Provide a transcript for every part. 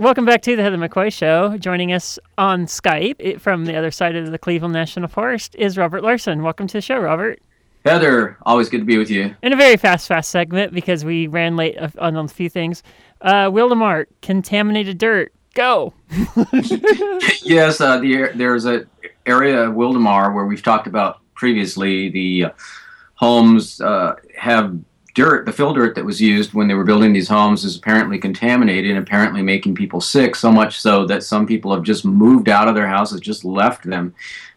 Welcome back to the Heather McCoy Show. Joining us on Skype from the other side of the Cleveland National Forest is Robert Larson. Welcome to the show, Robert. Heather, always good to be with you. In a very fast, fast segment because we ran late on a few things. Uh, contaminated dirt. Go. yes, uh, the, there's a area of Wildomar where we've talked about previously. The uh, homes uh, have dirt, the fill dirt that was used when they were building these homes is apparently contaminated and apparently making people sick, so much so that some people have just moved out of their houses, just left them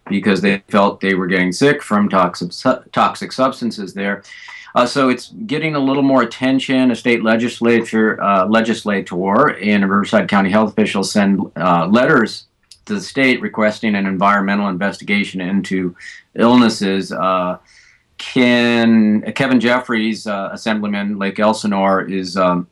because they felt they were getting sick from toxic, toxic substances there. Uh, so it's getting a little more attention. A state legislature uh, legislator and a Riverside County health officials send uh, letters to the state requesting an environmental investigation into illnesses. Ken, Kevin Jeffries, uh, Assemblyman Lake Elsinore, is um,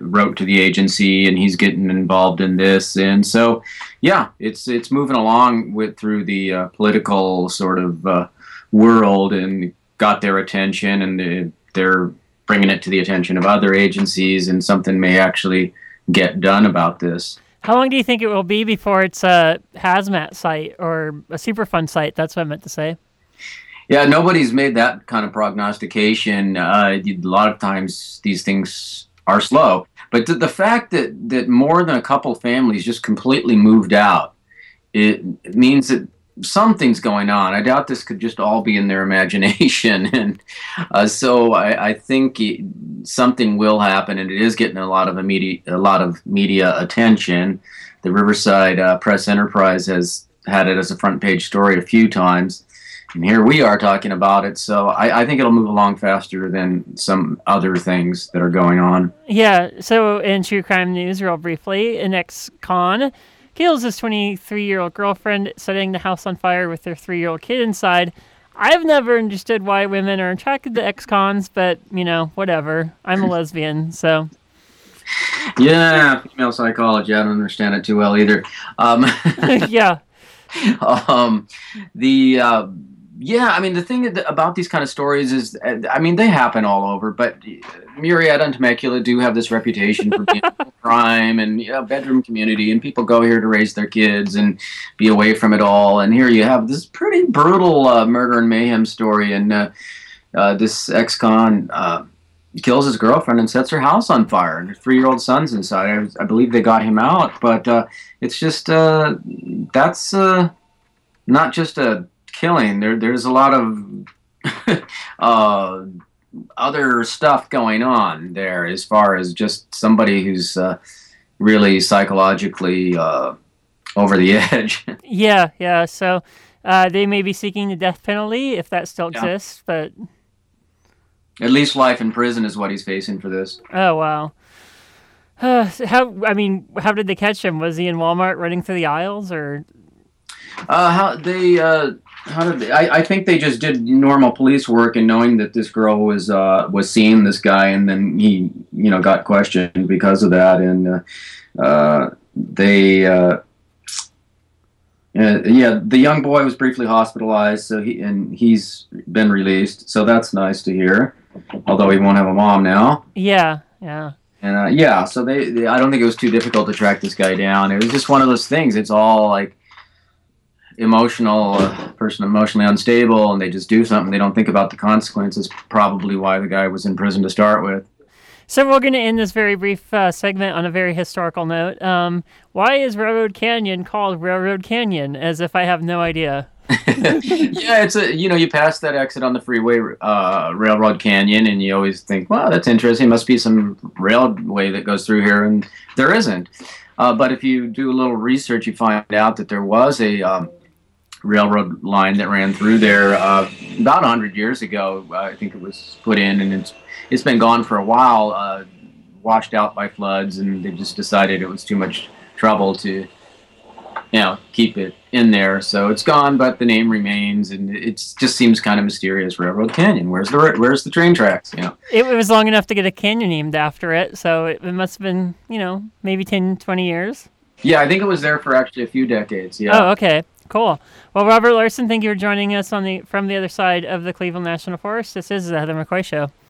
wrote to the agency and he's getting involved in this. And so, yeah, it's it's moving along with through the uh, political sort of uh, world and got their attention and they, they're bringing it to the attention of other agencies and something may actually get done about this. How long do you think it will be before it's a hazmat site or a Superfund site? That's what I meant to say. Yeah, nobody's made that kind of prognostication. Uh, a lot of times these things are slow. But the, fact that, that more than a couple families just completely moved out, it, it means that something's going on. I doubt this could just all be in their imagination, and uh, so I, I think it, something will happen, and it is getting a lot of immediate, a lot of media attention. The Riverside uh, Press Enterprise has had it as a front page story a few times and here we are talking about it. So I, I, think it'll move along faster than some other things that are going on. Yeah. So in true crime news, real briefly, an ex-con kills his 23-year-old girlfriend, setting the house on fire with their three-year-old kid inside. I've never understood why women are attracted to ex-cons, but you know, whatever. I'm a lesbian, so. Yeah, female psychology. I don't understand it too well either. Um, yeah. Um, the uh, yeah, I mean, the thing about these kind of stories is, I mean, they happen all over, but Murrieta and Temecula do have this reputation for being crime and you know, bedroom community, and people go here to raise their kids and be away from it all. And here you have this pretty brutal uh, murder and mayhem story, and uh, uh, this ex-con uh, kills his girlfriend and sets her house on fire, and her three-year-old son's inside. I, I, believe they got him out, but uh, it's just uh, that's not just a killing. There, there's a lot of uh, other stuff going on there as far as just somebody who's uh, really psychologically uh, over the edge. yeah, yeah. So uh, they may be seeking the death penalty if that still exists, yeah. but at least life in prison is what he's facing for this. Oh wow. Uh, how I mean, how did they catch him? Was he in Walmart running through the aisles, or? Uh, how they uh, how did they, I, I think they just did normal police work and knowing that this girl was uh, was seeing this guy and then he you know got questioned because of that and uh, uh, they uh, uh, yeah the young boy was briefly hospitalized so he and he's been released so that's nice to hear although he won't have a mom now. Yeah yeah. And uh, yeah so they, they I don't think it was too difficult to track this guy down. It was just one of those things it's all like emotional uh, person emotionally unstable and they just do something they don't think about the consequences probably why the guy was in prison to start with. So we're going to end this very brief uh, segment on a very historical note. Um, why is railroad canyon called railroad canyon as if i have no idea? Yeah it's a you know you pass that exit on the freeway uh, railroad canyon and you always think wow that's interesting. Must be some railway that goes through here and there isn't. Uh, but if you do a little research you find out that there was a um, railroad line that ran through there uh, about 100 years ago. Uh, I think it was put in, and it's it's been gone for a while, uh, washed out by floods, and they just decided it was too much trouble to, you know, keep it in there. So it's gone, but the name remains, and it just seems kind of mysterious. Railroad Canyon. Where's the where's the train tracks? You know, it was long enough to get a canyon named after it, so it, it must have been, you know, maybe 10, 20 years. Yeah, I think it was there for actually a few decades. Yeah. Oh, okay. Cool. Well, Robert Larson, thank you for joining us on the from the other side of the Cleveland National Forest. This is the Heather McCoy Show.